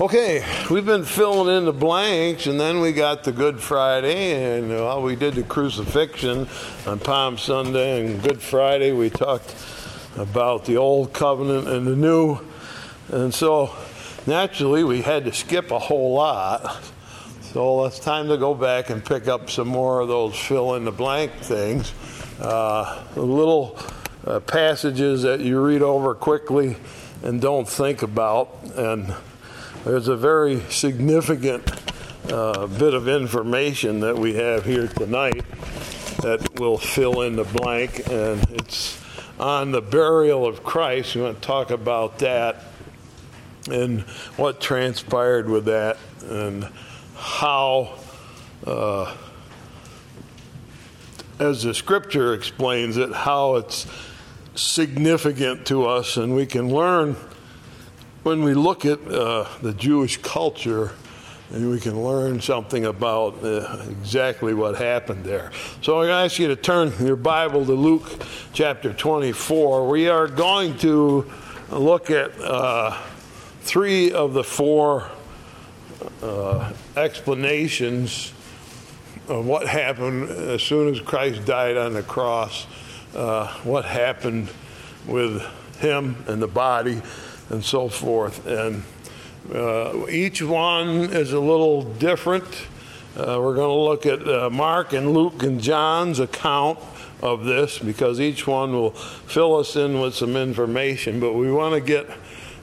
Okay, we've been filling in the blanks, and then we got the Good Friday, and well, we did the crucifixion on Palm Sunday, and Good Friday we talked about the Old Covenant and the New, and so naturally we had to skip a whole lot. So it's time to go back and pick up some more of those fill in the blank things, uh, little uh, passages that you read over quickly and don't think about, and there's a very significant uh, bit of information that we have here tonight that will fill in the blank, and it's on the burial of Christ. We want to talk about that and what transpired with that and how, uh, as the scripture explains it, how it's significant to us, and we can learn when we look at uh, the Jewish culture, and we can learn something about uh, exactly what happened there. So I ask you to turn your Bible to Luke chapter 24. We are going to look at uh, three of the four uh, explanations of what happened as soon as Christ died on the cross, uh, what happened with him and the body and so forth. And uh, each one is a little different. Uh, we're going to look at uh, Mark and Luke and John's account of this because each one will fill us in with some information. But we want to get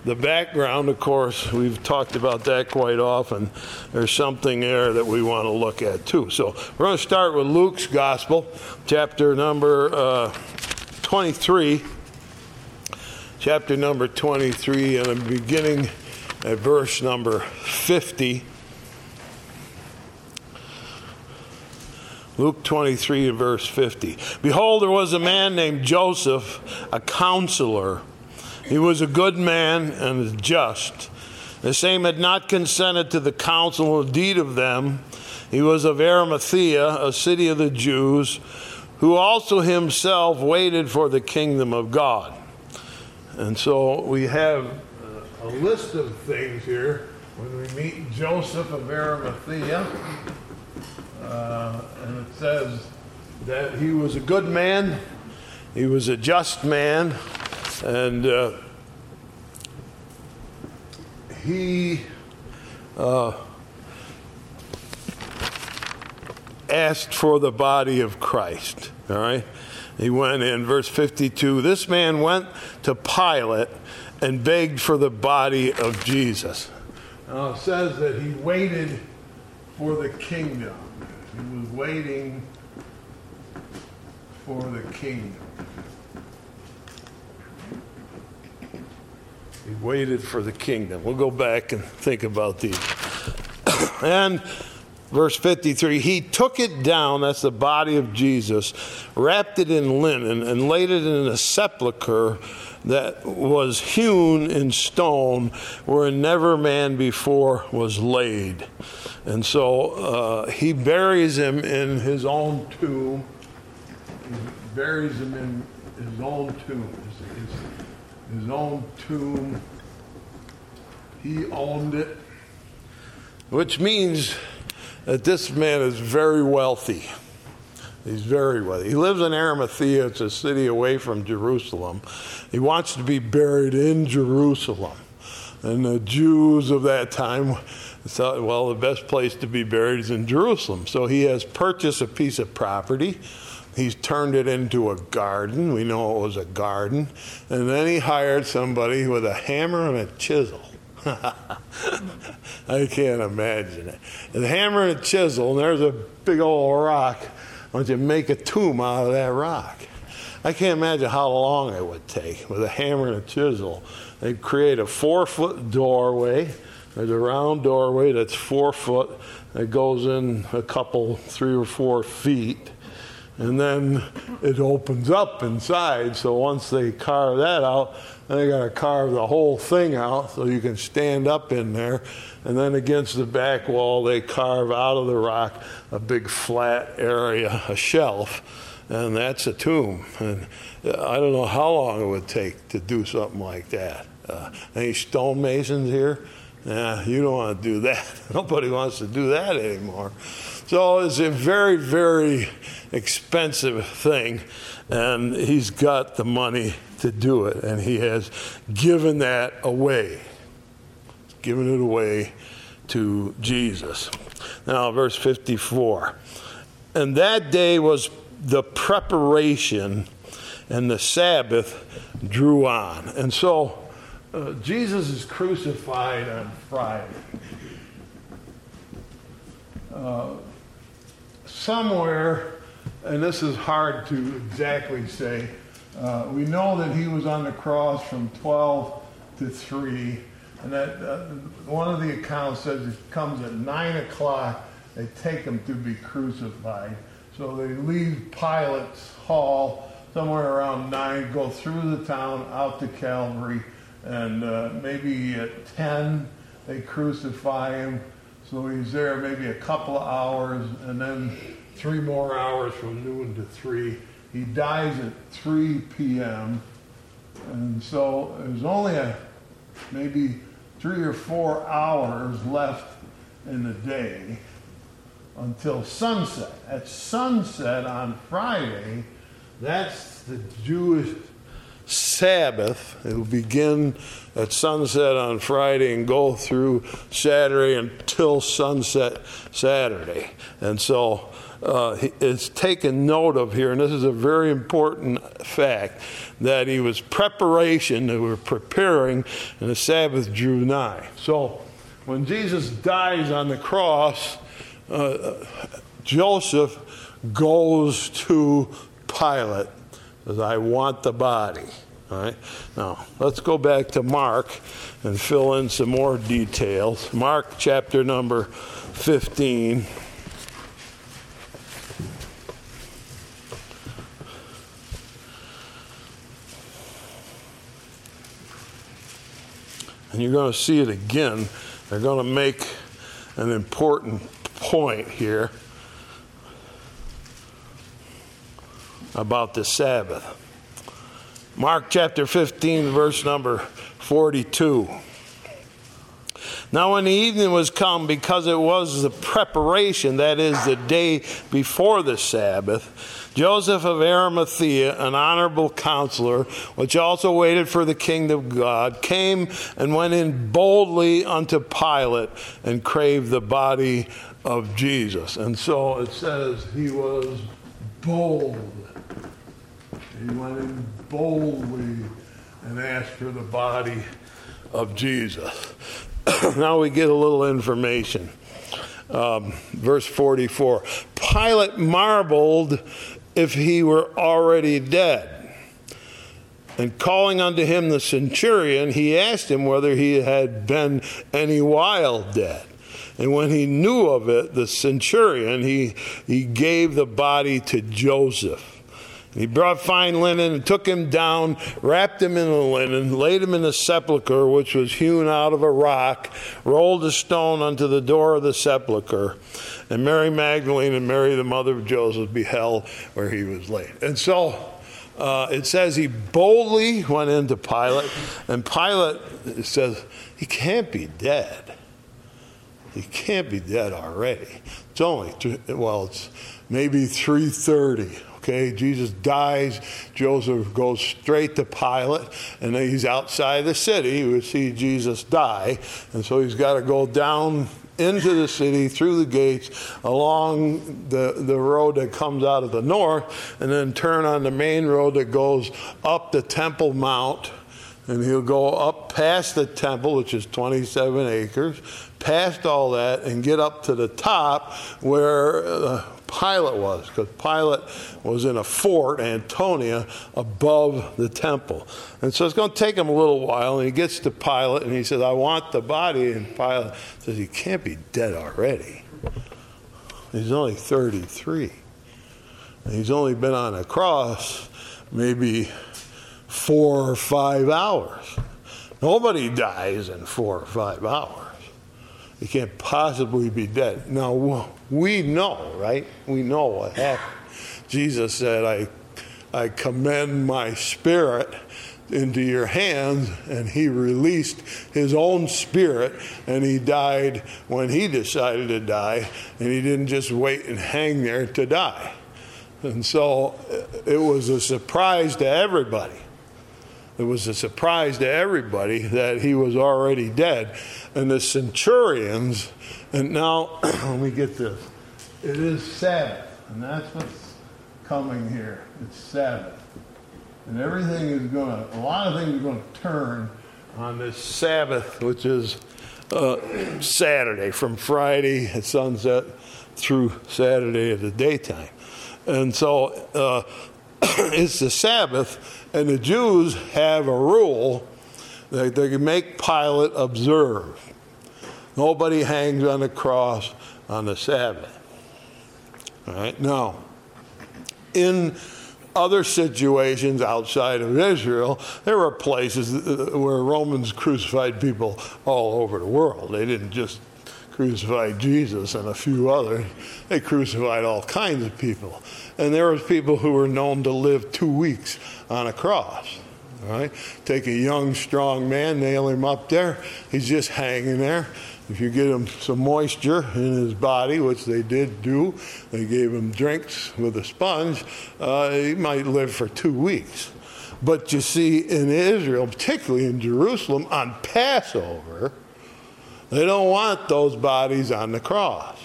the background, of course, we've talked about that quite often. There's something there that we want to look at too. So we're going to start with Luke's Gospel, chapter number uh, 23 chapter number 23, and I'm beginning at verse number 50. Luke 23 verse 50. Behold, there was a man named Joseph, a counselor. He was a good man and just. The same had not consented to the counsel or deed of them. He was of Arimathea, a city of the Jews, who also himself waited for the kingdom of God. And so we have a list of things here when we meet Joseph of Arimathea. Uh, and it says that he was a good man, he was a just man, and uh, he uh, asked for the body of Christ. All right? He went in, verse 52 this man went to Pilate and begged for the body of Jesus. Now it says that he waited for the kingdom. He was waiting for the kingdom. He waited for the kingdom. We'll go back and think about these. and verse 53 he took it down that's the body of jesus wrapped it in linen and laid it in a sepulchre that was hewn in stone where never man before was laid. And so uh, he buries him in his own tomb. He buries him in his own tomb. His, his own tomb. He owned it which means that this man is very wealthy. He's very wealthy. He lives in Arimathea, it's a city away from Jerusalem. He wants to be buried in Jerusalem. And the Jews of that time thought, well, the best place to be buried is in Jerusalem. So he has purchased a piece of property. He's turned it into a garden. We know it was a garden. And then he hired somebody with a hammer and a chisel I can't imagine it. A hammer and a chisel, and there's a big old rock. Why don't you make a tomb out of that rock? I can't imagine how long it would take with a hammer and a chisel. They'd create a four foot doorway. There's a round doorway that's four foot that goes in a couple, three or four feet. And then it opens up inside. So once they carve that out, then they got to carve the whole thing out so you can stand up in there. And then against the back wall, they carve out of the rock a big flat area, a shelf, and that's a tomb. And I don't know how long it would take to do something like that. Uh, any stonemasons here? Yeah, you don't want to do that. Nobody wants to do that anymore. So it's a very, very expensive thing, and he's got the money to do it, and he has given that away. Given it away to Jesus. Now, verse 54. And that day was the preparation, and the Sabbath drew on. And so, uh, Jesus is crucified on Friday. Uh, somewhere, and this is hard to exactly say, uh, we know that he was on the cross from 12 to 3, and that uh, one of the accounts says it comes at 9 o'clock, they take him to be crucified. So they leave Pilate's hall somewhere around 9, go through the town out to Calvary, and uh, maybe at 10 they crucify him. So he's there maybe a couple of hours, and then three more hours from noon to 3. He dies at 3 p.m. And so there's only a, maybe three or four hours left in the day until sunset. At sunset on Friday, that's the Jewish Sabbath. It will begin at sunset on Friday and go through Saturday until sunset Saturday. And so uh, it's taken note of here, and this is a very important fact, that he was preparation, they were preparing, and the Sabbath drew nigh. So when Jesus dies on the cross, uh, Joseph goes to Pilate says, I want the body. All right. Now, let's go back to Mark and fill in some more details. Mark chapter number 15. And you're going to see it again. They're going to make an important point here. about the Sabbath. Mark chapter 15, verse number 42. Now, when the evening was come, because it was the preparation, that is, the day before the Sabbath, Joseph of Arimathea, an honorable counselor, which also waited for the kingdom of God, came and went in boldly unto Pilate and craved the body of Jesus. And so it says he was bold he went in boldly and asked for the body of Jesus. now we get a little information. Um, verse 44 Pilate marveled if he were already dead. And calling unto him the centurion, he asked him whether he had been any while dead. And when he knew of it, the centurion, he, he gave the body to Joseph he brought fine linen and took him down, wrapped him in the linen, laid him in a sepulchre which was hewn out of a rock, rolled a stone unto the door of the sepulchre. And Mary Magdalene and Mary, the mother of Joseph, beheld where he was laid. And so uh, it says he boldly went into Pilate, and Pilate says, He can't be dead. He can't be dead already. It's only, well, it's maybe 3.30 Okay, Jesus dies. Joseph goes straight to Pilate, and he's outside the city. We see Jesus die, and so he's got to go down into the city through the gates along the, the road that comes out of the north and then turn on the main road that goes up the temple mount. And he'll go up past the temple which is 27 acres past all that and get up to the top where uh, Pilate was, because Pilate was in a fort, Antonia, above the temple. And so it's going to take him a little while, and he gets to Pilate, and he says, I want the body. And Pilate says, He can't be dead already. He's only 33. And he's only been on a cross maybe four or five hours. Nobody dies in four or five hours. He can't possibly be dead. Now, we know, right? We know what happened. Jesus said, I, I commend my spirit into your hands. And he released his own spirit and he died when he decided to die. And he didn't just wait and hang there to die. And so uh, it was a surprise to everybody. It was a surprise to everybody that he was already dead. And the centurions, and now let me get this. It is Sabbath, and that's what's coming here. It's Sabbath. And everything is going to, a lot of things are going to turn on this Sabbath, which is uh, Saturday, from Friday at sunset through Saturday at the daytime. And so uh, it's the Sabbath, and the Jews have a rule they can make Pilate observe. Nobody hangs on the cross on the Sabbath. All right, now, in other situations outside of Israel, there were places uh, where Romans crucified people all over the world. They didn't just crucify Jesus and a few others, they crucified all kinds of people. And there was people who were known to live two weeks on a cross. Right? Take a young, strong man, nail him up there. He's just hanging there. If you get him some moisture in his body, which they did do, they gave him drinks with a sponge, uh, he might live for two weeks. But you see, in Israel, particularly in Jerusalem, on Passover, they don't want those bodies on the cross.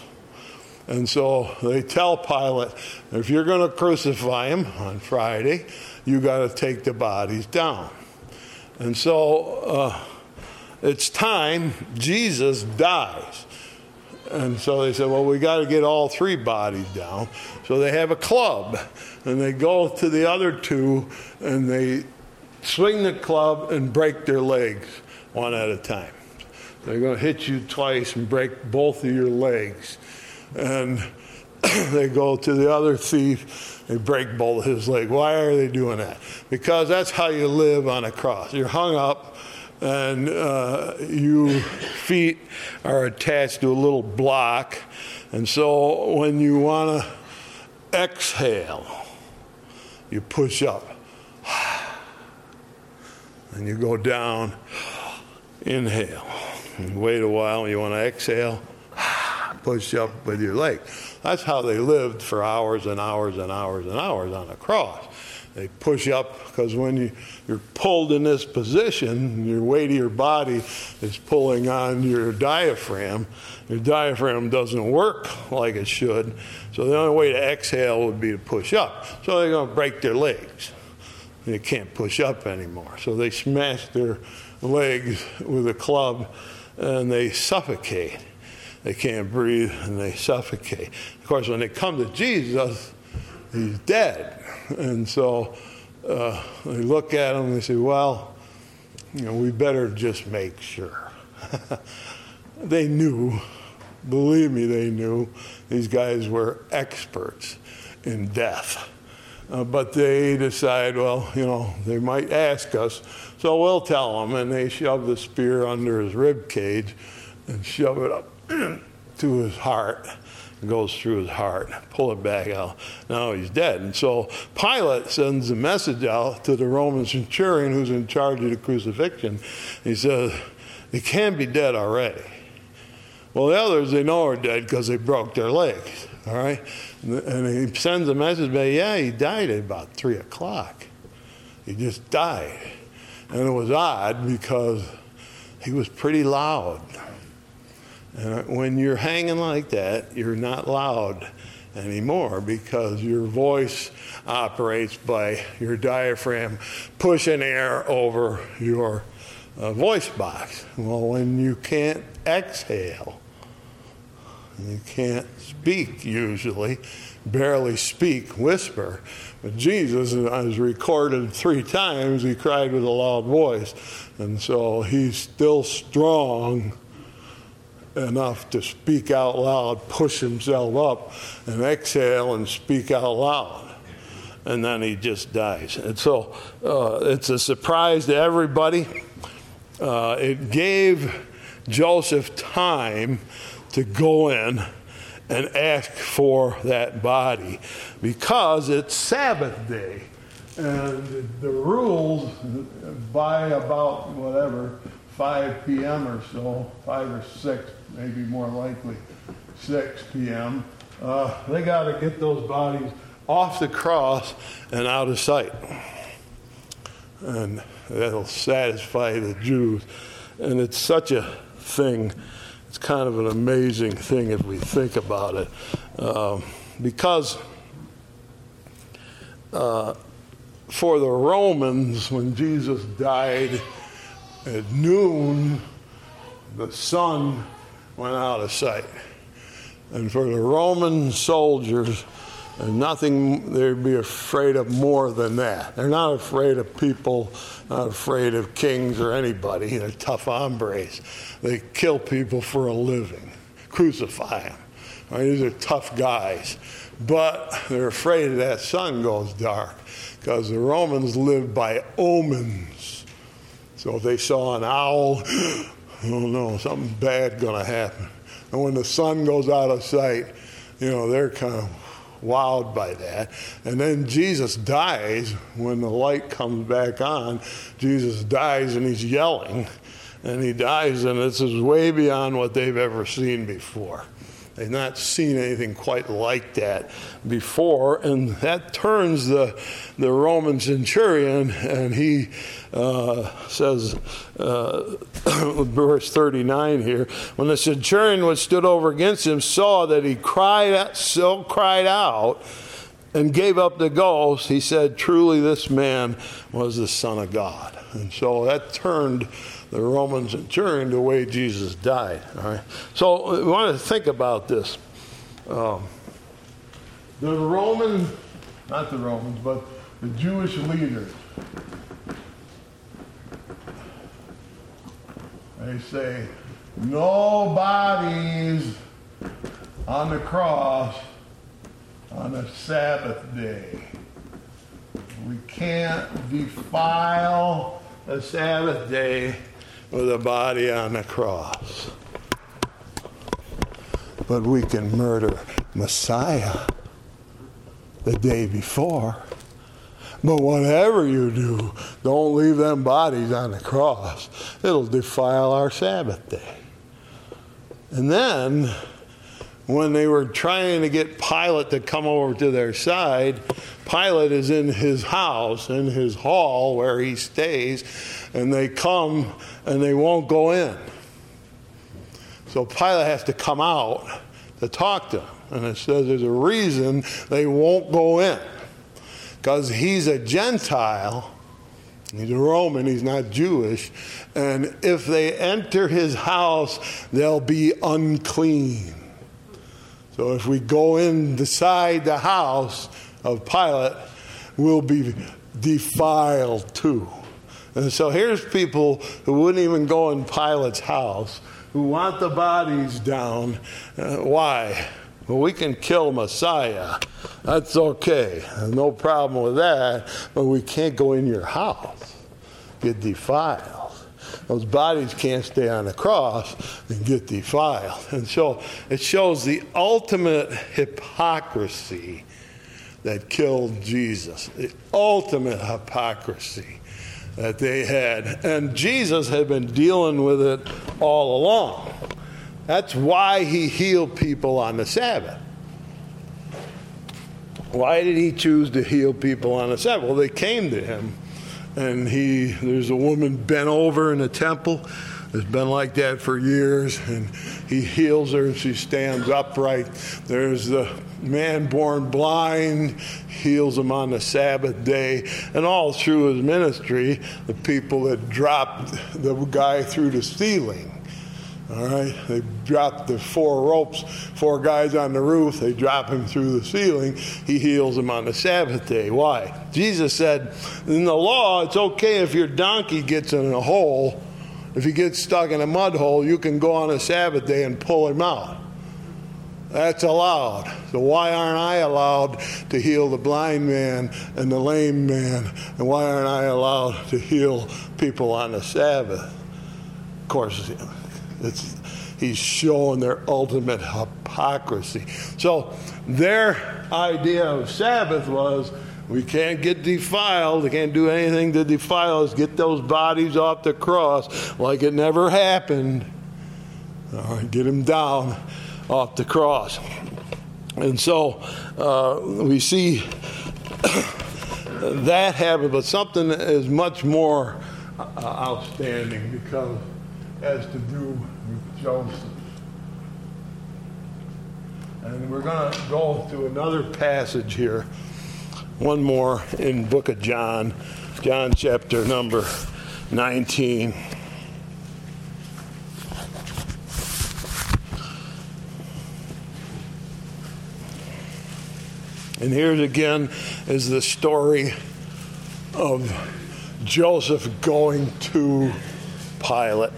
And so they tell Pilate, if you're going to crucify him on Friday, you got to take the bodies down. And so uh, it's time Jesus dies. And so they said, well, we got to get all three bodies down. So they have a club, and they go to the other two, and they swing the club and break their legs one at a time. They're going to hit you twice and break both of your legs. And they go to the other thief, they break both his legs. Why are they doing that? Because that's how you live on a cross. You're hung up and uh, your feet are attached to a little block. And so when you want to exhale, you push up. And you go down, inhale. Wait a while, you want to exhale, push up with your leg. That's how they lived for hours and hours and hours and hours on a cross. They push up because when you, you're pulled in this position, your weight of your body is pulling on your diaphragm. Your diaphragm doesn't work like it should. So the only way to exhale would be to push up. So they're going to break their legs. They can't push up anymore. So they smash their legs with a club and they suffocate. They can't breathe and they suffocate. Of course, when they come to Jesus, he's dead. And so uh, they look at him and they say, well, you know, we better just make sure. they knew, believe me, they knew these guys were experts in death. Uh, but they decide, well, you know, they might ask us, so we'll tell them. And they shove the spear under his rib cage and shove it up to his heart goes through his heart, pull it back out. Now he's dead. And so Pilate sends a message out to the Roman centurion who's in charge of the crucifixion. He says, He can't be dead already. Well, the others, they know are dead because they broke their legs. All right? And he sends a message back, yeah, he died at about 3 o'clock. He just died. And it was odd because he was pretty loud. And when you're hanging like that, you're not loud anymore because your voice operates by your diaphragm pushing air over your uh, voice box. Well, when you can't exhale, you can't speak usually, barely speak, whisper. But Jesus is recorded three times, he cried with a loud voice. And so he's still strong enough to speak out loud, push himself up, and exhale and speak out loud. And then he just dies. And so uh, it's a surprise to everybody. Uh, it gave Joseph time to go in and ask for that body because it's Sabbath day. And the rules by about whatever 5 p.m. or so, 5 or 6, maybe more likely 6 p.m., uh, they got to get those bodies off the cross and out of sight. And that'll satisfy the Jews. And it's such a thing. It's kind of an amazing thing if we think about it. Um, because uh, for the Romans, when Jesus died at noon, the sun went out of sight. And for the Roman soldiers, nothing they'd be afraid of more than that. They're not afraid of people, not afraid of kings or anybody. They're tough hombres. They kill people for a living, crucify them. These are tough guys. But they're afraid that sun goes dark because the Romans lived by omens. So if they saw an owl, oh no, something bad going to happen. And when the sun goes out of sight, you know, they're kind of wowed by that. And then Jesus dies when the light comes back on. Jesus dies and he's yelling. And he dies, and this is way beyond what they've ever seen before. They've not seen anything quite like that before, and that turns the, the Roman centurion, and he uh, says, uh, verse 39 here, when the centurion which stood over against him saw that he cried out, so cried out and gave up the ghost, he said, Truly, this man was the Son of God. And so that turned the Roman centurion the way Jesus died. All right. So we want to think about this. Um, the Roman, not the Romans, but the Jewish leaders. They say, no bodies on the cross on a Sabbath day. We can't defile a Sabbath day with a body on the cross. But we can murder Messiah the day before. But whatever you do, don't leave them bodies on the cross. It'll defile our Sabbath day. And then, when they were trying to get Pilate to come over to their side, Pilate is in his house, in his hall where he stays, and they come and they won't go in. So Pilate has to come out to talk to them. And it says there's a reason they won't go in. Because he's a Gentile, he's a Roman, he's not Jewish. And if they enter his house, they'll be unclean. So if we go inside the house of Pilate, we'll be defiled too. And so here's people who wouldn't even go in Pilate's house, who want the bodies down. Uh, why? Well, we can kill Messiah. That's okay. No problem with that. But we can't go in your house, get defiled. Those bodies can't stay on the cross and get defiled. And so it shows the ultimate hypocrisy that killed Jesus. The ultimate hypocrisy that they had. And Jesus had been dealing with it all along. That's why he healed people on the Sabbath. Why did he choose to heal people on the Sabbath? Well, they came to him, and he there's a woman bent over in the temple. It's been like that for years, and he heals her, and she stands upright. There's the man born blind, heals him on the Sabbath day. And all through his ministry, the people that dropped the guy through the ceiling. All right, they drop the four ropes, four guys on the roof, they drop him through the ceiling. He heals them on the Sabbath day. Why? Jesus said, in the law, it's okay if your donkey gets in a hole. If he gets stuck in a mud hole, you can go on a Sabbath day and pull him out. That's allowed. So why aren't I allowed to heal the blind man and the lame man? And why aren't I allowed to heal people on the Sabbath? Of course, it's, he's showing their ultimate hypocrisy. So their idea of Sabbath was We can't get defiled. We can't do anything to defile us. Get those bodies off the cross like it never happened. All right, get them down off the cross. And so uh, we see that happen, but something is much more uh, outstanding because has to do with Joseph. And we're going to go to another passage here, one more in book of John, John chapter number 19. And here again is the story of Joseph going to Pilate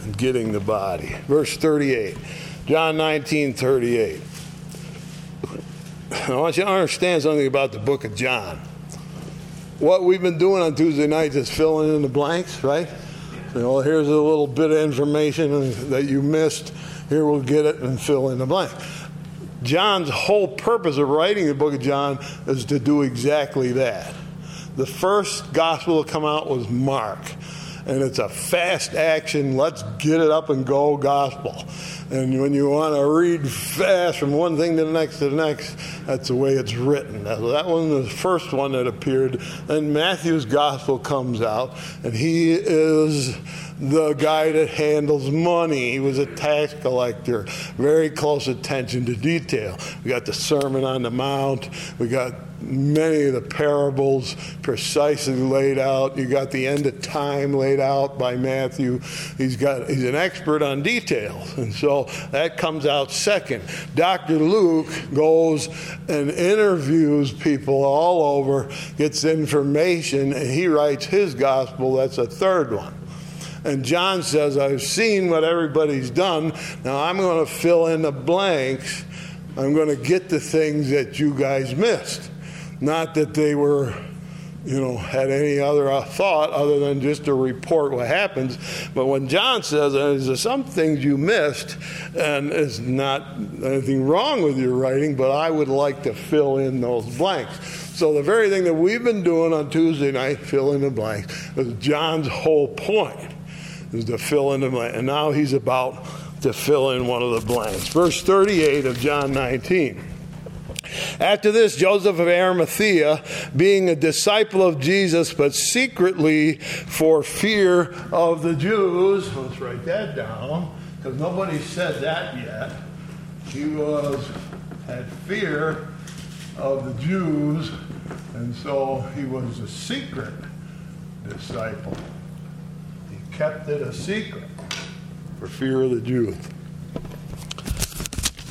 and getting the body. Verse 38. John 19, 38. I want you to understand something about the book of John. What we've been doing on Tuesday nights is filling in the blanks, right? You know, here's a little bit of information that you missed. Here we'll get it and fill in the blank. John's whole purpose of writing the book of John is to do exactly that. The first gospel to come out was Mark, and it's a fast action, let's get it up and go gospel. And when you want to read fast from one thing to the next to the next, that's the way it's written. That one was the first one that appeared. Then Matthew's gospel comes out, and he is the guy that handles money. He was a tax collector, very close attention to detail. We got the Sermon on the Mount, we got many of the parables precisely laid out. You got the end of time laid out by Matthew. He's got he's an expert on details, and so that comes out second. Dr. Luke goes and interviews people all over, gets information, and he writes his gospel. That's a third one. And John says, I've seen what everybody's done. Now I'm going to fill in the blanks. I'm going to get the things that you guys missed. Not that they were, you know, had any other uh, thought other than just to report what happens. But when John says, there's some things you missed, and it's not anything wrong with your writing, but I would like to fill in those blanks. So the very thing that we've been doing on Tuesday night, fill in the blanks, is John's whole point is to fill in the blank. And now he's about to fill in one of the blanks. Verse 38 of John 19. After this, Joseph of Arimathea, being a disciple of Jesus, but secretly for fear of the Jews, let's write that down, because nobody said that yet. He was had fear of the Jews, and so he was a secret disciple. He kept it a secret for fear of the Jews.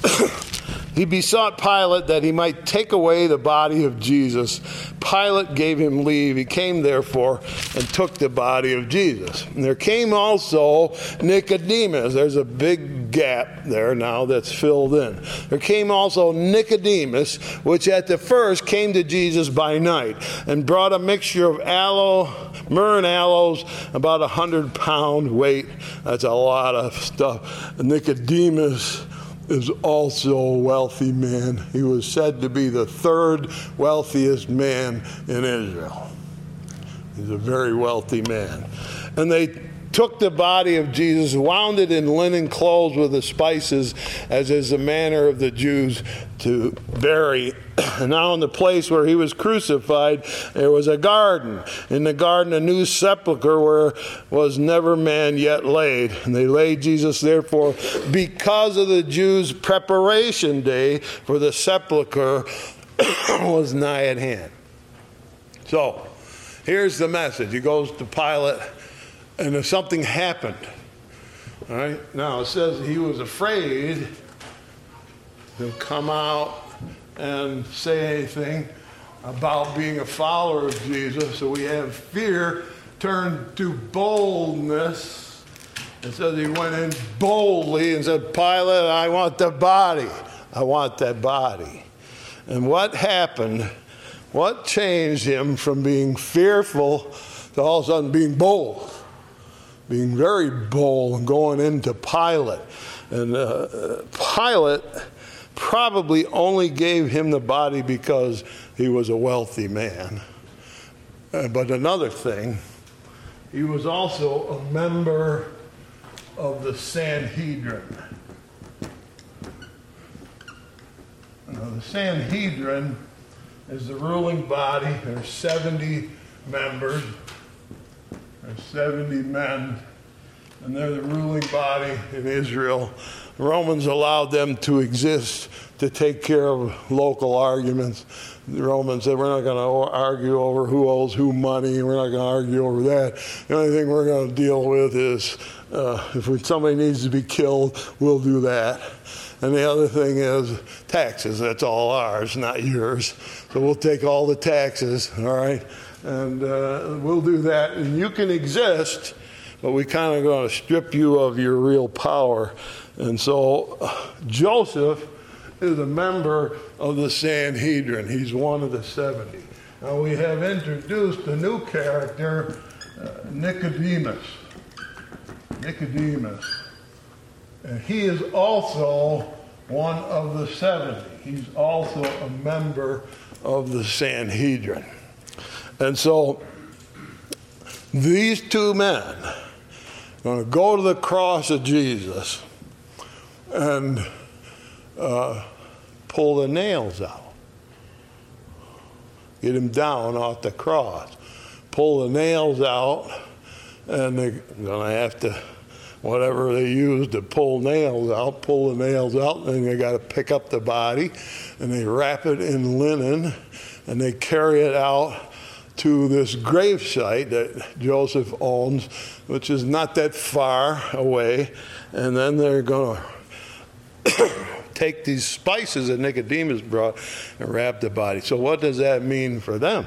He besought Pilate that he might take away the body of Jesus. Pilate gave him leave. He came, therefore, and took the body of Jesus. And there came also Nicodemus. There's a big gap there now that's filled in. There came also Nicodemus, which at the first came to Jesus by night, and brought a mixture of aloe, myrrh and aloes, about a hundred pound weight. That's a lot of stuff. Nicodemus is also a wealthy man. He was said to be the third wealthiest man in Israel. He's a very wealthy man. And they took the body of Jesus, wound it in linen clothes with the spices, as is the manner of the Jews to bury. And now, in the place where he was crucified, there was a garden. In the garden, a new sepulchre where was never man yet laid. And they laid Jesus, therefore, because of the Jews' preparation day for the sepulchre was nigh at hand. So, here's the message. He goes to Pilate and if something happened, all right, now it says he was afraid to come out and say anything about being a follower of Jesus. So we have fear turned to boldness. It says he went in boldly and said, Pilate, I want the body. I want that body. And what happened? What changed him from being fearful to all of a sudden being bold? Being very bold, and going into Pilate. And uh, Pilate probably only gave him the body because he was a wealthy man. Uh, but another thing, he was also a member of the Sanhedrin. Now, the Sanhedrin is the ruling body. there are 70 members. There's 70 men, and they're the ruling body in Israel. The Romans allowed them to exist to take care of local arguments. The Romans said, We're not going to argue over who owes who money. We're not going to argue over that. The only thing we're going to deal with is uh, if somebody needs to be killed, we'll do that. And the other thing is taxes. That's all ours, not yours. So we'll take all the taxes, all right? And uh, we'll do that. And you can exist, but we kind of going to strip you of your real power. And so Joseph is a member of the Sanhedrin. He's one of the 70. Now we have introduced a new character, uh, Nicodemus. Nicodemus. And he is also one of the 70. He's also a member of the Sanhedrin. And so these two men are going to go to the cross of Jesus and uh, pull the nails out. Get him down off the cross. Pull the nails out, and they're going to have to whatever they use to pull nails out, pull the nails out, and they got to pick up the body and they wrap it in linen and they carry it out to this grave site that Joseph owns, which is not that far away. And then they're going to take these spices that Nicodemus brought and wrap the body. So, what does that mean for them?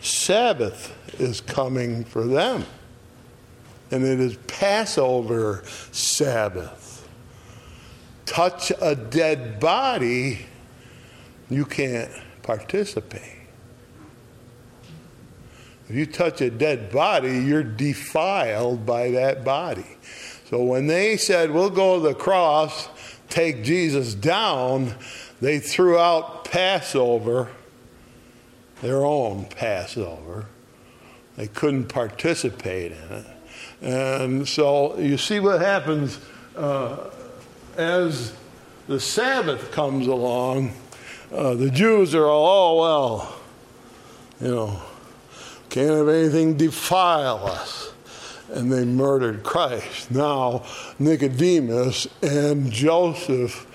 Sabbath is coming for them and it is Passover Sabbath. Touch a dead body, you can't participate. If you touch a dead body, you're defiled by that body. So when they said, We'll go to the cross, take Jesus down, they threw out Passover, their own Passover. They couldn't participate in it. And so you see what happens uh, as the Sabbath comes along. Uh, the Jews are all, oh, well, you know, can't have anything defile us. And they murdered Christ. Now, Nicodemus and Joseph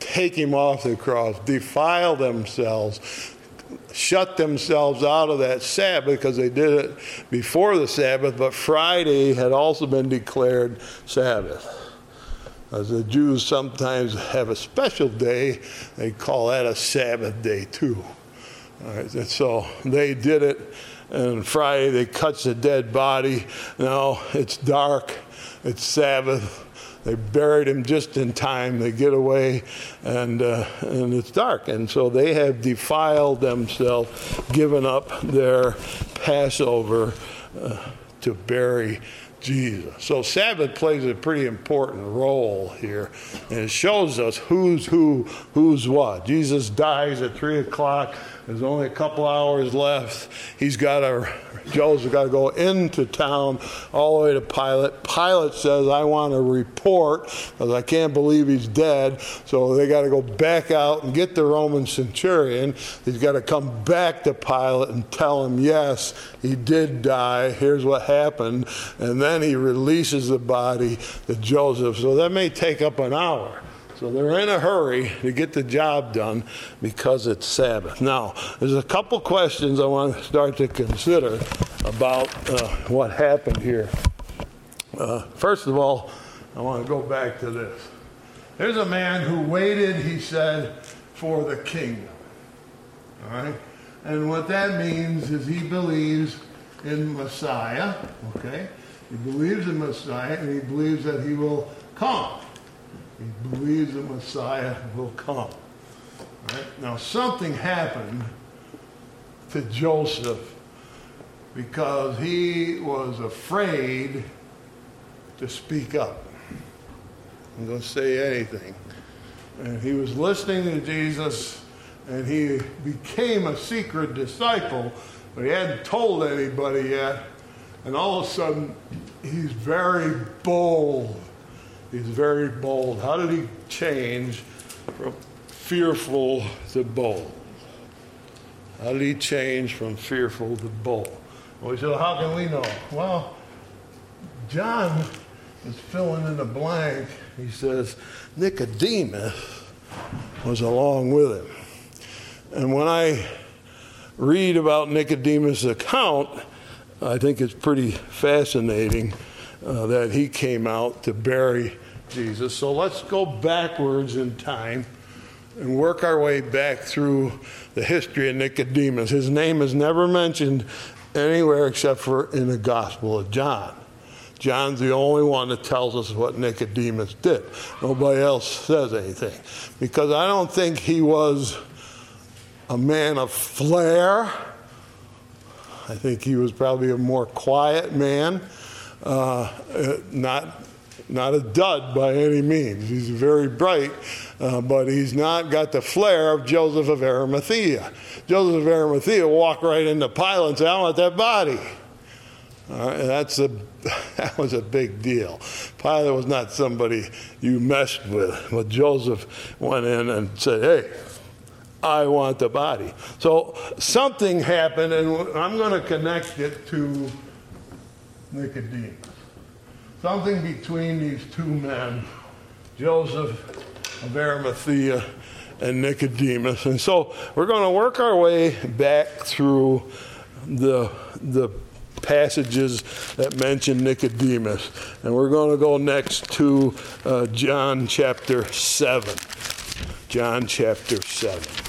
take him off the cross, defile themselves, shut themselves out of that Sabbath because they did it before the Sabbath, but Friday had also been declared Sabbath. As the Jews sometimes have a special day, they call that a Sabbath day too. All right, and so they did it, and Friday they cut the dead body. Now it's dark, it's Sabbath they buried him just in time. They get away, and uh, and it's dark, and so they have defiled themselves, given up their Passover uh, to bury Jesus. So Sabbath plays a pretty important role here, and it shows us who's who, who's what. Jesus dies at three o'clock. There's only a couple hours left. He's got to Joseph's got to go into town all the way to Pilate. Pilate says, I want to report because I can't believe he's dead. So they got to go back out and get the Roman centurion. He's got to come back to Pilate and tell him, yes, he did die. Here's what happened. And then he releases the body to Joseph. So that may take up an hour. So they're in a hurry to get the job done because it's Sabbath. Now, there's a couple questions I want to start to consider about uh, what happened here. Uh, first of all, I want to go back to this. There's a man who waited, he said, for the kingdom. All right? And what that means is he believes in Messiah, okay? He believes in Messiah and he believes that he will come. He believes the Messiah will come. Right? Now, something happened to Joseph because he was afraid to speak up. I'm going to say anything. and he was listening to Jesus, and he became a secret disciple, but he hadn't told anybody yet. And all of a sudden, he's very bold. He's very bold. How did he change from fearful to bold? How did he change from fearful to bold? Well, we said, how can we know? Well, John is filling in the blank. He says, Nicodemus was along with him. And when I read about Nicodemus' account, I think it's pretty fascinating uh, that he came out to bury Jesus. So let's go backwards in time and work our way back through the history of Nicodemus. His name is never mentioned anywhere except for in the Gospel of John. John's the only one that tells us what Nicodemus did. Nobody else says anything. Because I don't think he was a man of flair. I think he was probably a more quiet man, uh, not not a dud by any means. He's very bright, uh, but he's not got the flair of Joseph of Arimathea. Joseph of Arimathea walked right into Pilate and said, I want that body. that's a, that was a big deal. Pilate was not somebody you messed with, but Joseph went in and said, Hey, I want the body. So something happened, and I'm going to connect it to Nicodemus. Something between these two men, Joseph of Arimathea and Nicodemus. And so we're going to work our way back through the, the passages that mention Nicodemus. And we're going to go next to uh, John chapter 7. John chapter 7.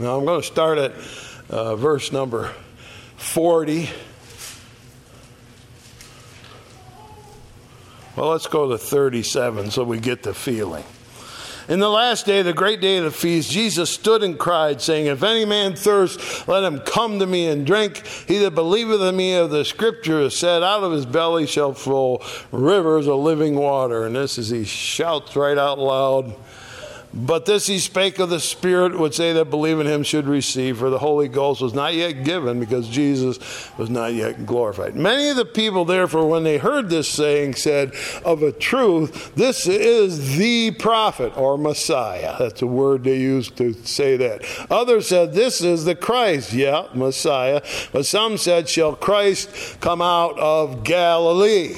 Now I'm going to start at uh, verse number 40. Well, let's go to 37 so we get the feeling. In the last day, the great day of the feast, Jesus stood and cried, saying, If any man thirst, let him come to me and drink. He that believeth in me, of the scripture is said, out of his belly shall flow rivers of living water. And this is, he shouts right out loud. But this he spake of the Spirit, which they that believe in him should receive, for the Holy Ghost was not yet given, because Jesus was not yet glorified. Many of the people, therefore, when they heard this saying, said, Of a truth, this is the prophet or Messiah. That's a word they use to say that. Others said, This is the Christ. Yeah, Messiah. But some said, Shall Christ come out of Galilee?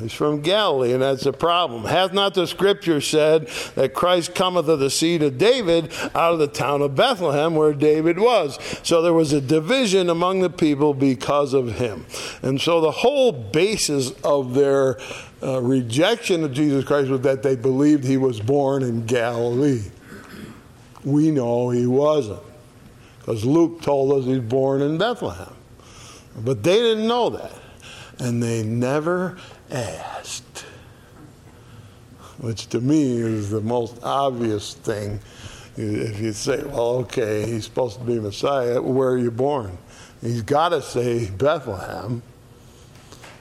He's from Galilee, and that's a problem. Hath not the scripture said that Christ cometh of the seed of David out of the town of Bethlehem where David was? So there was a division among the people because of him. And so the whole basis of their uh, rejection of Jesus Christ was that they believed he was born in Galilee. We know he wasn't, because Luke told us he's born in Bethlehem. But they didn't know that. And they never asked. Which to me is the most obvious thing. If you say, well, okay, he's supposed to be Messiah, where are you born? He's got to say Bethlehem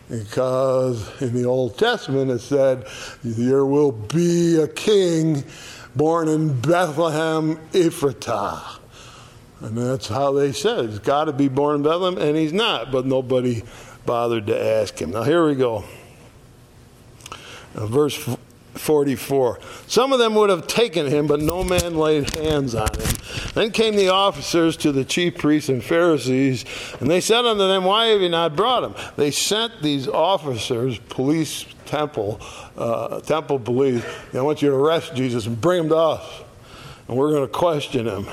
because in the Old Testament it said, There will be a king born in Bethlehem, Ephratah. And that's how they said He's got to be born in Bethlehem, and he's not, but nobody bothered to ask him. Now, here we go. Uh, verse 44. Some of them would have taken him, but no man laid hands on him. Then came the officers to the chief priests and Pharisees, and they said unto them, Why have you not brought him? They sent these officers, police, temple, uh, temple police, I want you to arrest Jesus and bring him to us, and we're going to question him.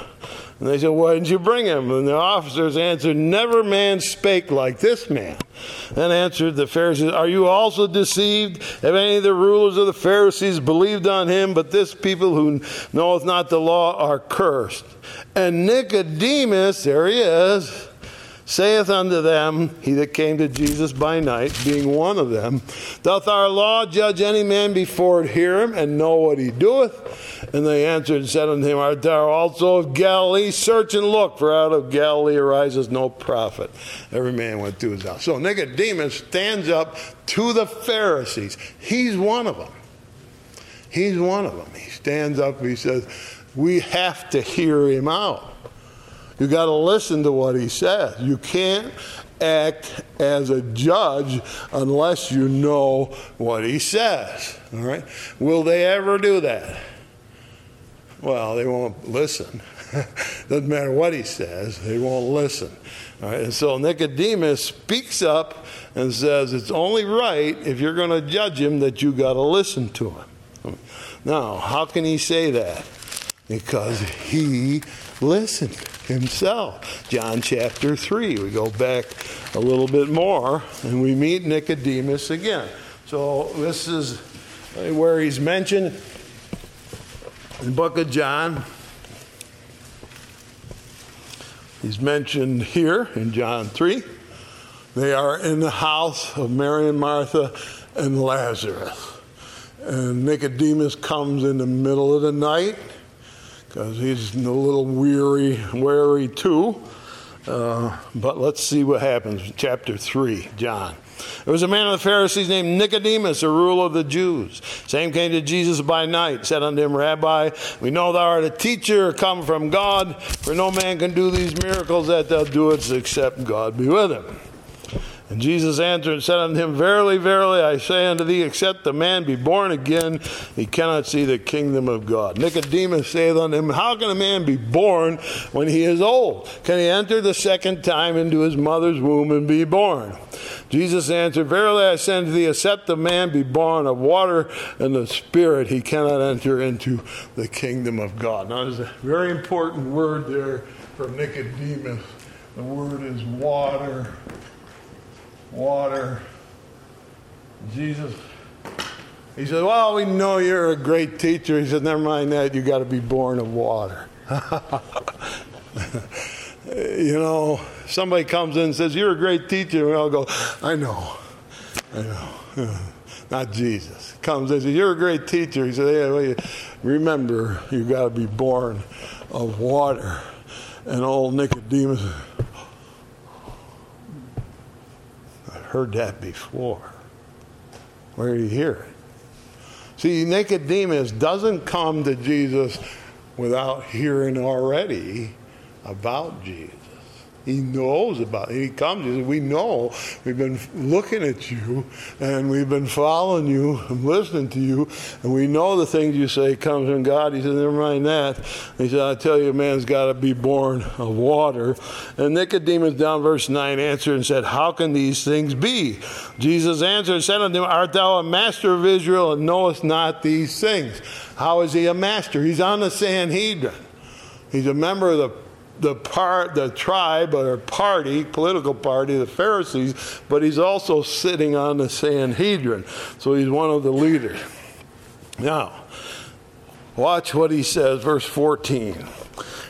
And they said, Why didn't you bring him? And the officers answered, Never man spake like this man. Then answered the Pharisees, Are you also deceived? Have any of the rulers of the Pharisees believed on him? But this people who knoweth not the law are cursed. And Nicodemus, there he is, saith unto them, he that came to Jesus by night, being one of them, Doth our law judge any man before it hear him, and know what he doeth? And they answered and said unto him, Art thou also of Galilee? Search and look, for out of Galilee arises no prophet. Every man went to his house. So Nicodemus stands up to the Pharisees. He's one of them. He's one of them. He stands up, he says, We have to hear him out. You got to listen to what he says. You can't act as a judge unless you know what he says. All right? Will they ever do that? Well, they won't listen. Doesn't matter what he says, they won't listen. All right? And so Nicodemus speaks up and says, It's only right if you're going to judge him that you got to listen to him. Now, how can he say that? Because he listened himself. John chapter 3. We go back a little bit more and we meet Nicodemus again. So this is where he's mentioned in the book of John. He's mentioned here in John 3. They are in the house of Mary and Martha and Lazarus. And Nicodemus comes in the middle of the night because he's a little weary, wary too. Uh, but let's see what happens. Chapter 3, John. There was a man of the Pharisees named Nicodemus, a ruler of the Jews. Same came to Jesus by night, said unto him, Rabbi, we know thou art a teacher come from God, for no man can do these miracles that thou doest except God be with him. And Jesus answered and said unto him, Verily, verily, I say unto thee, except the man be born again, he cannot see the kingdom of God. Nicodemus saith unto him, How can a man be born when he is old? Can he enter the second time into his mother's womb and be born? Jesus answered, Verily I say unto thee, except the man be born of water and the Spirit, he cannot enter into the kingdom of God. Now, there's a very important word there for Nicodemus. The word is water water. Jesus, he said, Well, we know you're a great teacher. He said, Never mind that, you got to be born of water. you know, somebody comes in and says, You're a great teacher. And I'll go, I know, I know. Not Jesus. Comes and says, You're a great teacher. He said, Yeah, well, remember, you got to be born of water. And old Nicodemus, heard that before. Where do you hear it? See, Nicodemus doesn't come to Jesus without hearing already about Jesus. He knows about it. He comes. He says, We know. We've been looking at you and we've been following you and listening to you, and we know the things you say comes from God. He says, Never mind that. He said, I tell you, a man's got to be born of water. And Nicodemus, down verse 9, answered and said, How can these things be? Jesus answered and said unto him, Art thou a master of Israel and knowest not these things? How is he a master? He's on the Sanhedrin. He's a member of the the part, the tribe or party, political party, the Pharisees, but he's also sitting on the Sanhedrin. So he's one of the leaders. Now, watch what he says, verse 14.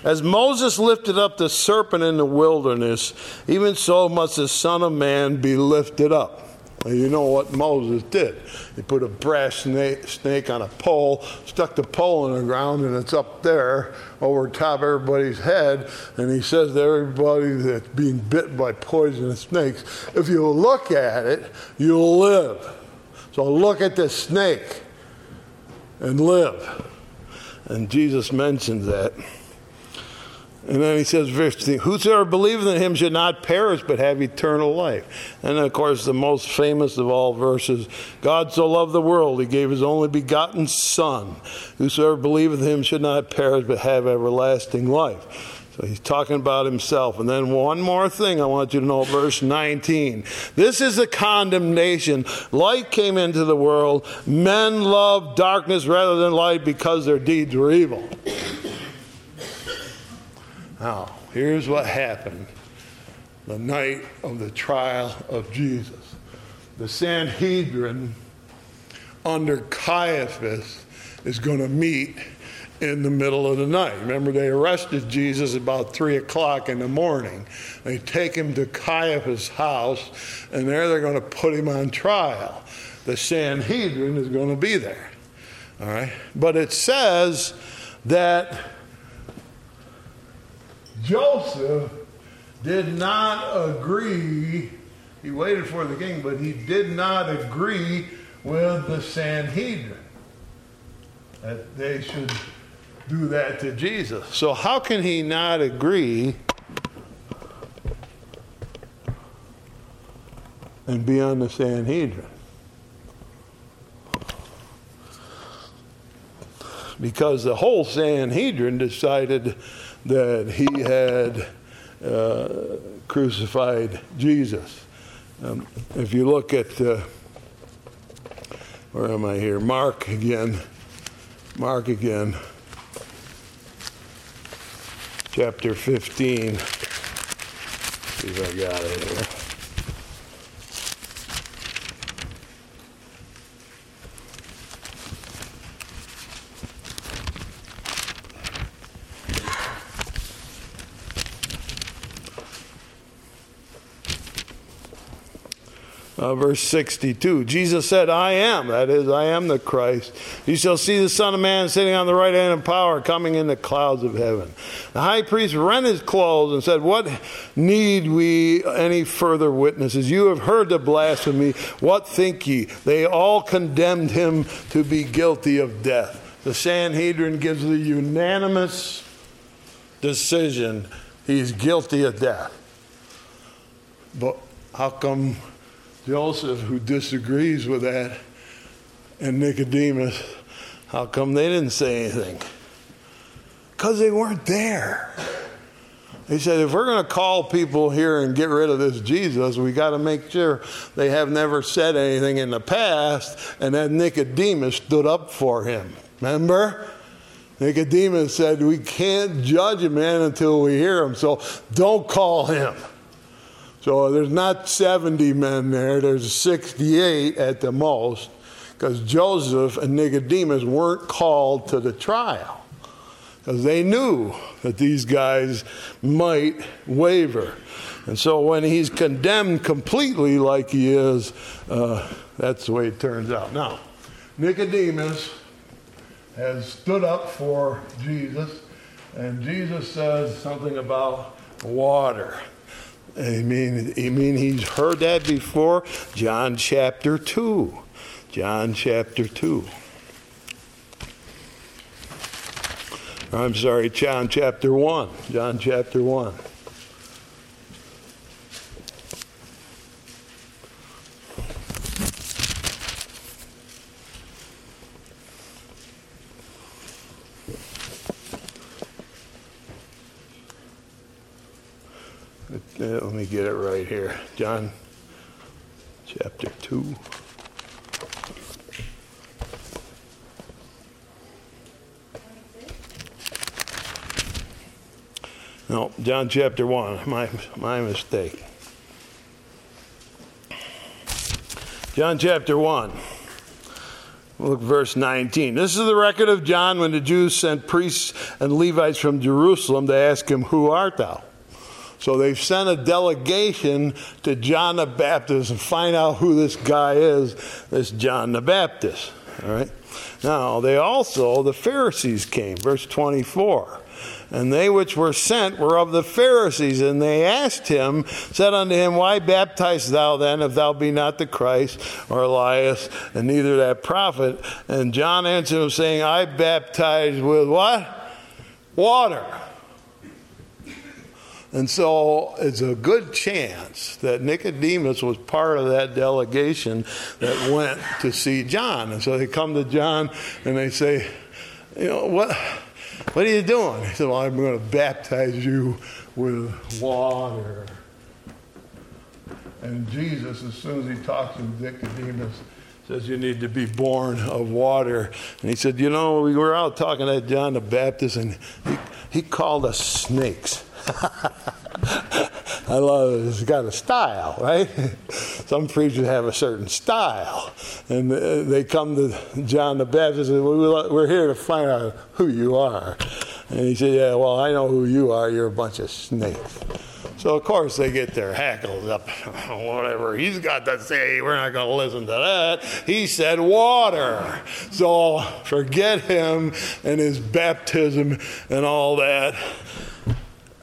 As Moses lifted up the serpent in the wilderness, even so must the Son of Man be lifted up you know what Moses did? He put a brass snake, on a pole, stuck the pole in the ground, and it's up there over top everybody's head. And he says to everybody that's being bit by poisonous snakes, if you look at it, you'll live. So look at the snake and live. And Jesus mentions that. And then he says, verse 15, Whosoever believeth in him should not perish, but have eternal life. And of course, the most famous of all verses God so loved the world, he gave his only begotten Son. Whosoever believeth in him should not perish, but have everlasting life. So he's talking about himself. And then one more thing I want you to know, verse 19. This is the condemnation. Light came into the world. Men loved darkness rather than light because their deeds were evil. Now, here's what happened the night of the trial of Jesus. The Sanhedrin under Caiaphas is going to meet in the middle of the night. Remember, they arrested Jesus about 3 o'clock in the morning. They take him to Caiaphas' house, and there they're going to put him on trial. The Sanhedrin is going to be there. All right? But it says that Joseph did not agree. He waited for the king, but he did not agree with the Sanhedrin that they should do that to Jesus. So, how can he not agree and be on the Sanhedrin? Because the whole Sanhedrin decided that he had uh, crucified Jesus. Um, if you look at, uh, where am I here? Mark again. Mark again. Chapter 15. See if I got it here. Uh, verse 62 Jesus said, I am, that is, I am the Christ. You shall see the Son of Man sitting on the right hand of power, coming in the clouds of heaven. The high priest rent his clothes and said, What need we any further witnesses? You have heard the blasphemy. What think ye? They all condemned him to be guilty of death. The Sanhedrin gives the unanimous decision he's guilty of death. But how come? Joseph, who disagrees with that, and Nicodemus, how come they didn't say anything? Because they weren't there. He said, if we're going to call people here and get rid of this Jesus, we got to make sure they have never said anything in the past, and that Nicodemus stood up for him. Remember? Nicodemus said, We can't judge a man until we hear him, so don't call him. So there's not 70 men there, there's 68 at the most, because Joseph and Nicodemus weren't called to the trial. Because they knew that these guys might waver. And so when he's condemned completely, like he is, uh, that's the way it turns out. Now, Nicodemus has stood up for Jesus, and Jesus says something about water. I mean, I mean, he's heard that before. John chapter 2. John chapter 2. I'm sorry, John chapter 1. John chapter 1. Let me get it right here. John chapter 2. No, John chapter 1. My, my mistake. John chapter 1. Look, verse 19. This is the record of John when the Jews sent priests and Levites from Jerusalem to ask him, Who art thou? So they've sent a delegation to John the Baptist and find out who this guy is, this John the Baptist. All right. Now, they also, the Pharisees came, verse 24. And they which were sent were of the Pharisees, and they asked him, said unto him, Why baptizest thou then, if thou be not the Christ, or Elias, and neither that prophet? And John answered him, saying, I baptize with what? Water. And so it's a good chance that Nicodemus was part of that delegation that went to see John. And so they come to John and they say, You know, what, what are you doing? He said, Well, I'm going to baptize you with water. And Jesus, as soon as he talks to Nicodemus, says you need to be born of water. And he said, You know, we were out talking to John the Baptist, and he, he called us snakes. I love it. It's got a style, right? Some preachers have a certain style. And uh, they come to John the Baptist and say, We're here to find out who you are. And he said, Yeah, well, I know who you are. You're a bunch of snakes. So, of course, they get their hackles up. Whatever he's got to say, we're not going to listen to that. He said water. So, forget him and his baptism and all that.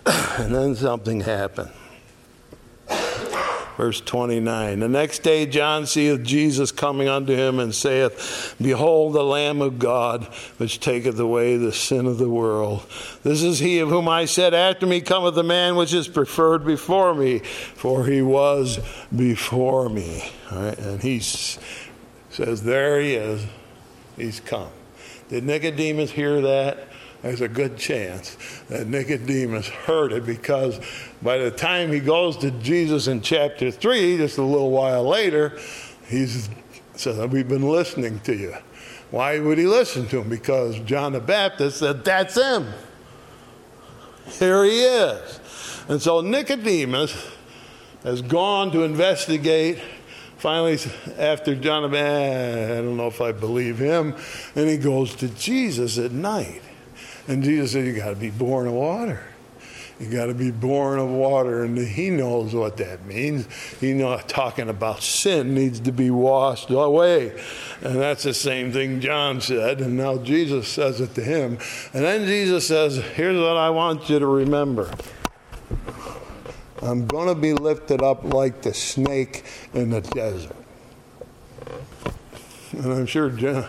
And then something happened. Verse 29 The next day John seeth Jesus coming unto him and saith, Behold, the Lamb of God, which taketh away the sin of the world. This is he of whom I said, After me cometh the man which is preferred before me, for he was before me. And he says, There he is. He's come. Did Nicodemus hear that? There's a good chance that Nicodemus heard it because by the time he goes to Jesus in chapter 3, just a little while later, he says, We've been listening to you. Why would he listen to him? Because John the Baptist said, That's him. Here he is. And so Nicodemus has gone to investigate. Finally, after John I don't know if I believe him, and he goes to Jesus at night. And Jesus said, You got to be born of water. You got to be born of water, and he knows what that means. He's not talking about sin needs to be washed away, and that's the same thing John said. And now Jesus says it to him, and then Jesus says, "Here's what I want you to remember." I'm going to be lifted up like the snake in the desert. And I'm sure John,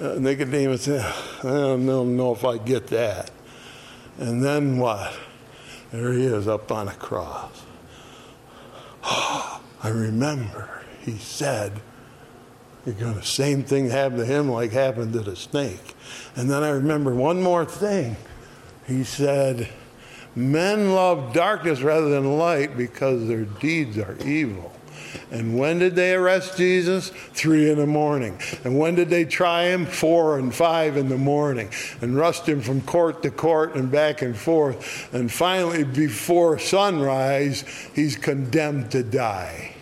uh, Nicodemus I don't know if I get that. And then what? There he is up on a cross. Oh, I remember he said, you're going to same thing happen to him like happened to the snake. And then I remember one more thing. He said, Men love darkness rather than light because their deeds are evil. And when did they arrest Jesus? Three in the morning. And when did they try him? Four and five in the morning. And rushed him from court to court and back and forth. And finally, before sunrise, he's condemned to die.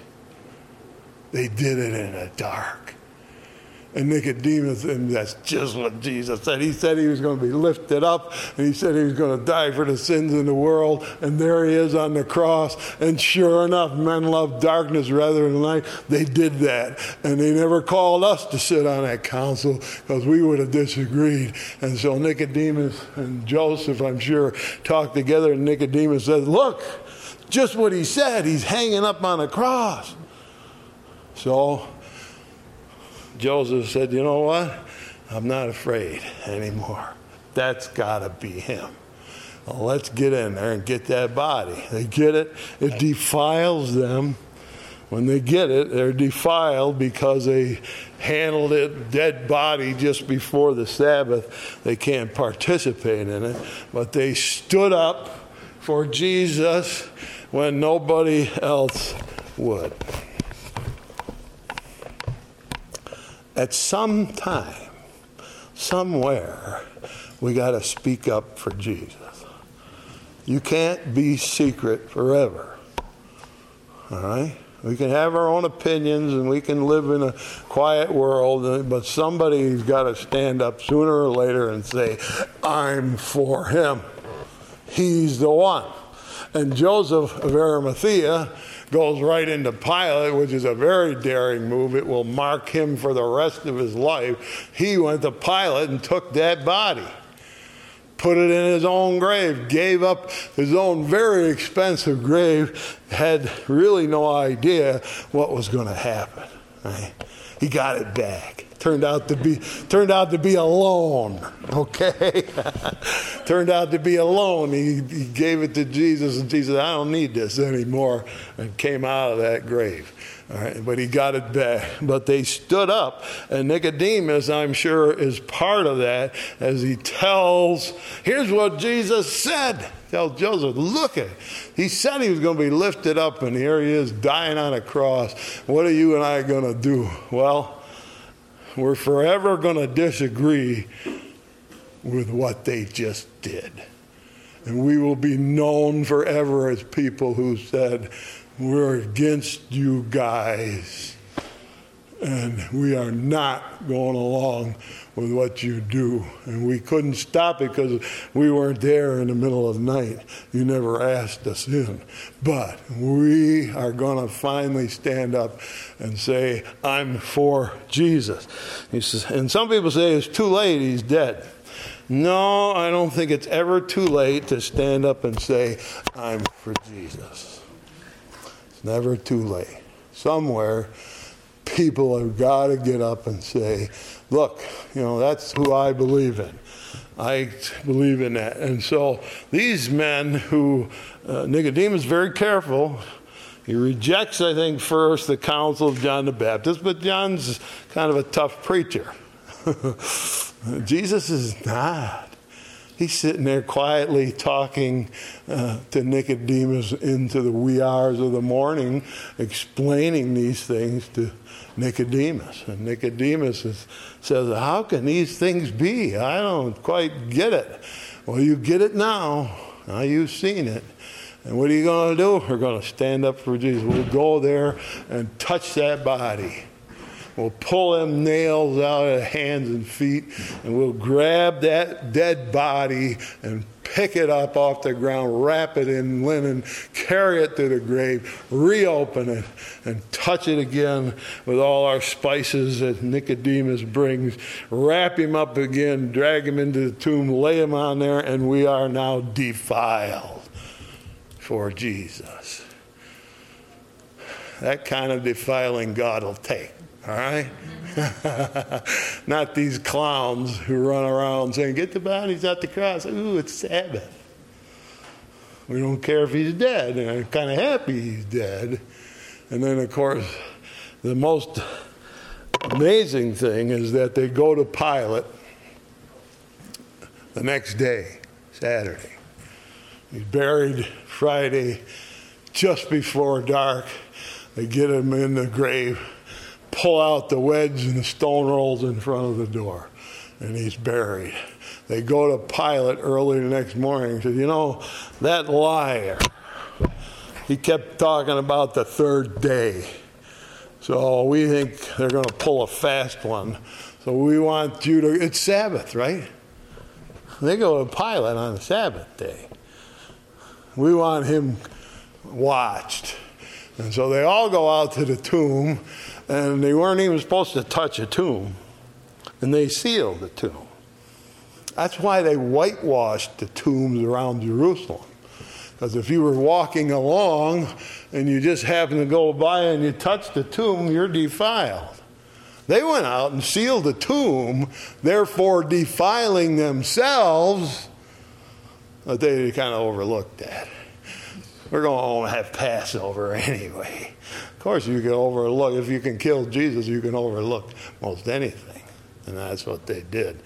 They did it in the dark. And Nicodemus, and that's just what Jesus said. He said he was going to be lifted up, and he said he was going to die for the sins in the world. And there he is on the cross. And sure enough, men love darkness rather than light. They did that. And they never called us to sit on that council because we would have disagreed. And so Nicodemus and Joseph, I'm sure, talked together, and Nicodemus said, Look, just what he said. He's hanging up on a cross. So, Joseph said, You know what? I'm not afraid anymore. That's got to be him. Well, let's get in there and get that body. They get it, it defiles them. When they get it, they're defiled because they handled it dead body just before the Sabbath. They can't participate in it. But they stood up for Jesus when nobody else would. At some time, somewhere, we got to speak up for Jesus. You can't be secret forever. All right? We can have our own opinions and we can live in a quiet world, but somebody's got to stand up sooner or later and say, I'm for him. He's the one. And Joseph of Arimathea goes right into Pilate, which is a very daring move. It will mark him for the rest of his life. He went to Pilate and took that body, put it in his own grave, gave up his own very expensive grave, had really no idea what was going to happen. Right? He got it back turned out to be turned out to be alone okay turned out to be alone he, he gave it to jesus and jesus i don't need this anymore and came out of that grave all right, but he got it back. But they stood up, and Nicodemus, I'm sure, is part of that as he tells, here's what Jesus said. Tell Joseph, look at it. He said he was going to be lifted up, and here he is dying on a cross. What are you and I going to do? Well, we're forever going to disagree with what they just did. And we will be known forever as people who said, We're against you guys. And we are not going along with what you do. And we couldn't stop it because we weren't there in the middle of the night. You never asked us in. But we are going to finally stand up and say, I'm for Jesus. He says, and some people say it's too late, he's dead. No, I don't think it's ever too late to stand up and say, I'm for Jesus. It's never too late. Somewhere, people have got to get up and say, look, you know, that's who I believe in. I believe in that. And so these men who, uh, Nicodemus, very careful. He rejects, I think, first the counsel of John the Baptist, but John's kind of a tough preacher. Jesus is not. He's sitting there quietly talking uh, to Nicodemus into the wee hours of the morning, explaining these things to Nicodemus. And Nicodemus is, says, How can these things be? I don't quite get it. Well, you get it now. Now you've seen it. And what are you going to do? We're going to stand up for Jesus. We'll go there and touch that body. We'll pull them nails out of hands and feet, and we'll grab that dead body and pick it up off the ground, wrap it in linen, carry it to the grave, reopen it, and touch it again with all our spices that Nicodemus brings, wrap him up again, drag him into the tomb, lay him on there, and we are now defiled for Jesus. That kind of defiling God will take. All right? Not these clowns who run around saying, Get the bodies out the cross. Ooh, it's Sabbath. We don't care if he's dead, and I'm kind of happy he's dead. And then, of course, the most amazing thing is that they go to Pilate the next day, Saturday. He's buried Friday just before dark. They get him in the grave pull out the wedge and the stone rolls in front of the door, and he's buried. They go to Pilate early the next morning and said, You know, that liar, he kept talking about the third day. So we think they're going to pull a fast one. So we want you to, it's Sabbath, right? They go to Pilate on the Sabbath day. We want him watched. And so they all go out to the tomb and they weren't even supposed to touch a tomb, and they sealed the tomb. That's why they whitewashed the tombs around Jerusalem. Because if you were walking along and you just happened to go by and you touched the tomb, you're defiled. They went out and sealed the tomb, therefore defiling themselves, but they kind of overlooked that. We're going to have Passover anyway. Of course, you can overlook, if you can kill Jesus, you can overlook most anything. And that's what they did.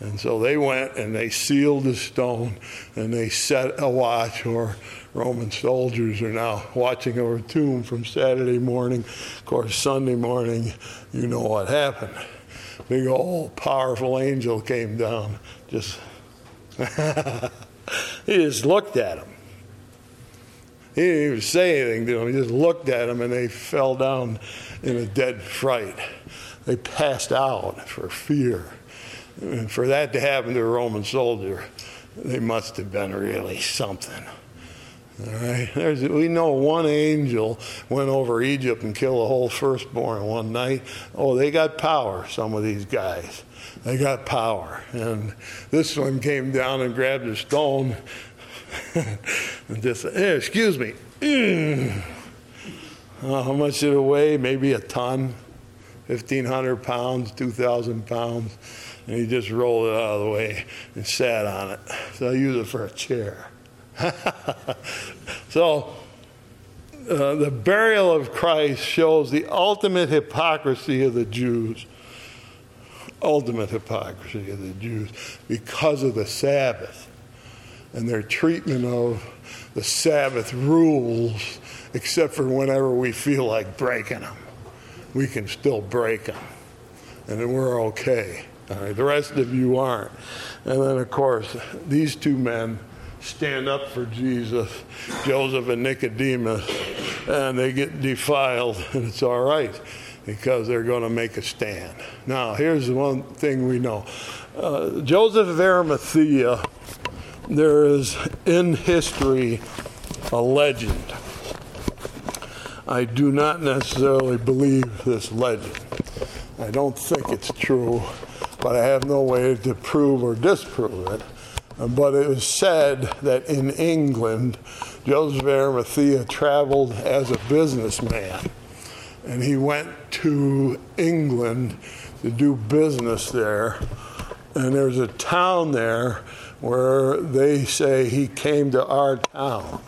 And so they went and they sealed the stone and they set a watch, or Roman soldiers are now watching over a tomb from Saturday morning. Of course, Sunday morning, you know what happened. Big old powerful angel came down. Just he just looked at him. He didn't even say anything to them. He just looked at them and they fell down in a dead fright. They passed out for fear. And for that to happen to a Roman soldier, they must have been really something. All right. There's, we know one angel went over Egypt and killed a whole firstborn one night. Oh, they got power, some of these guys. They got power. And this one came down and grabbed a stone and just, hey, excuse me. Mm. Uh, how much did it weigh? Maybe a ton, 1,500 pounds, 2,000 pounds. And he just rolled it out of the way and sat on it. So I use it for a chair. so uh, the burial of Christ shows the ultimate hypocrisy of the Jews. Ultimate hypocrisy of the Jews because of the Sabbath and their treatment of the Sabbath rules, except for whenever we feel like breaking them. We can still break them, and we're okay. the rest of you aren't. And then, of course, these two men stand up for Jesus, Joseph and Nicodemus, and they get defiled, and it's all right because they're going to make a stand. Now, here's the one thing we know uh, Joseph of Arimathea, there is in history a legend. I do not necessarily believe this legend. I don't think it's true, but I have no way to prove or disprove it. But it was said that in England, Joseph Arimathea traveled as a businessman. And he went to England to do business there. And there's a town there where they say he came to our town.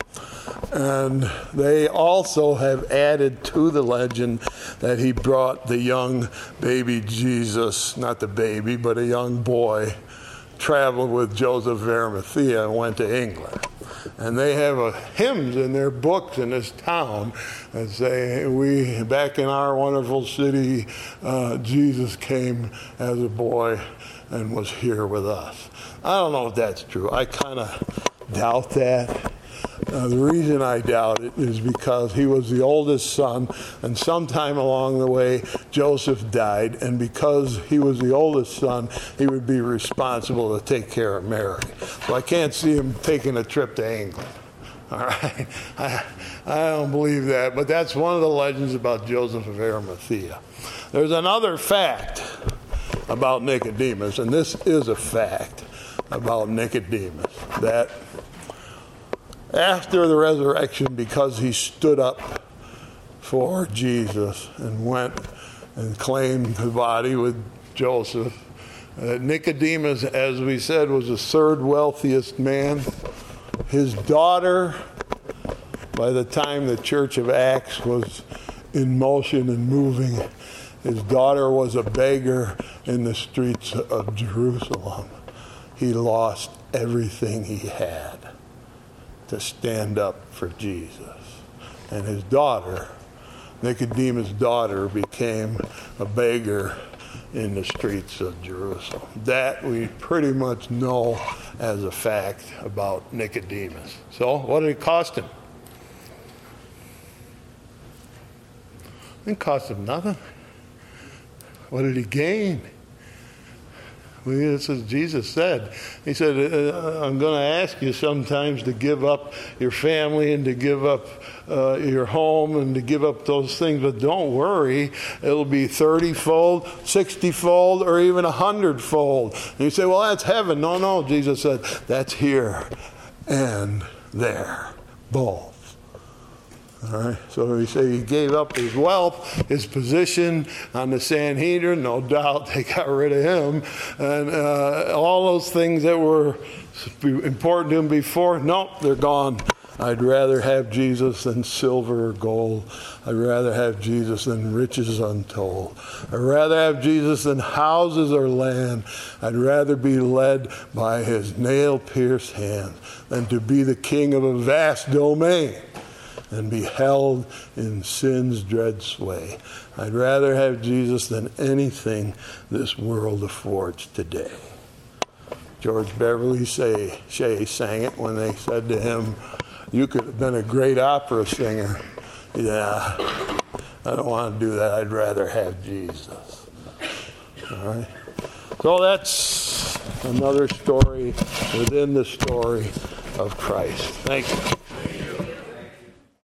And they also have added to the legend that he brought the young baby Jesus, not the baby, but a young boy, traveled with Joseph of Arimathea and went to England. And they have a, hymns in their books in this town that say, "We back in our wonderful city, uh, Jesus came as a boy and was here with us." I don't know if that's true. I kind of doubt that. Uh, the reason I doubt it is because he was the oldest son, and sometime along the way, Joseph died, and because he was the oldest son, he would be responsible to take care of Mary. So I can't see him taking a trip to England. All right, I, I don't believe that, but that's one of the legends about Joseph of Arimathea. There's another fact about Nicodemus, and this is a fact about Nicodemus that after the resurrection because he stood up for Jesus and went and claimed the body with Joseph. Uh, Nicodemus, as we said, was the third wealthiest man. His daughter, by the time the Church of Acts was in motion and moving, his daughter was a beggar in the streets of Jerusalem. He lost everything he had to stand up for Jesus. And his daughter, Nicodemus' daughter, became a beggar in the streets of Jerusalem. That we pretty much know as a fact about Nicodemus. So, what did it cost him? It cost him nothing. What did he gain? This is Jesus said. He said, uh, I'm going to ask you sometimes to give up your family and to give up uh, your home and to give up those things, but don't worry. It'll be 30 fold, 60 fold, or even 100 fold. And you say, Well, that's heaven. No, no. Jesus said, That's here and there, both. All right. So he said he gave up his wealth, his position on the Sanhedrin. No doubt they got rid of him, and uh, all those things that were important to him before. Nope, they're gone. I'd rather have Jesus than silver or gold. I'd rather have Jesus than riches untold. I'd rather have Jesus than houses or land. I'd rather be led by his nail pierced hand than to be the king of a vast domain and be held in sin's dread sway. I'd rather have Jesus than anything this world affords today. George Beverly Shea, sang it when they said to him, You could have been a great opera singer. Yeah, I don't want to do that. I'd rather have Jesus. All right. So that's another story within the story of Christ. Thank you.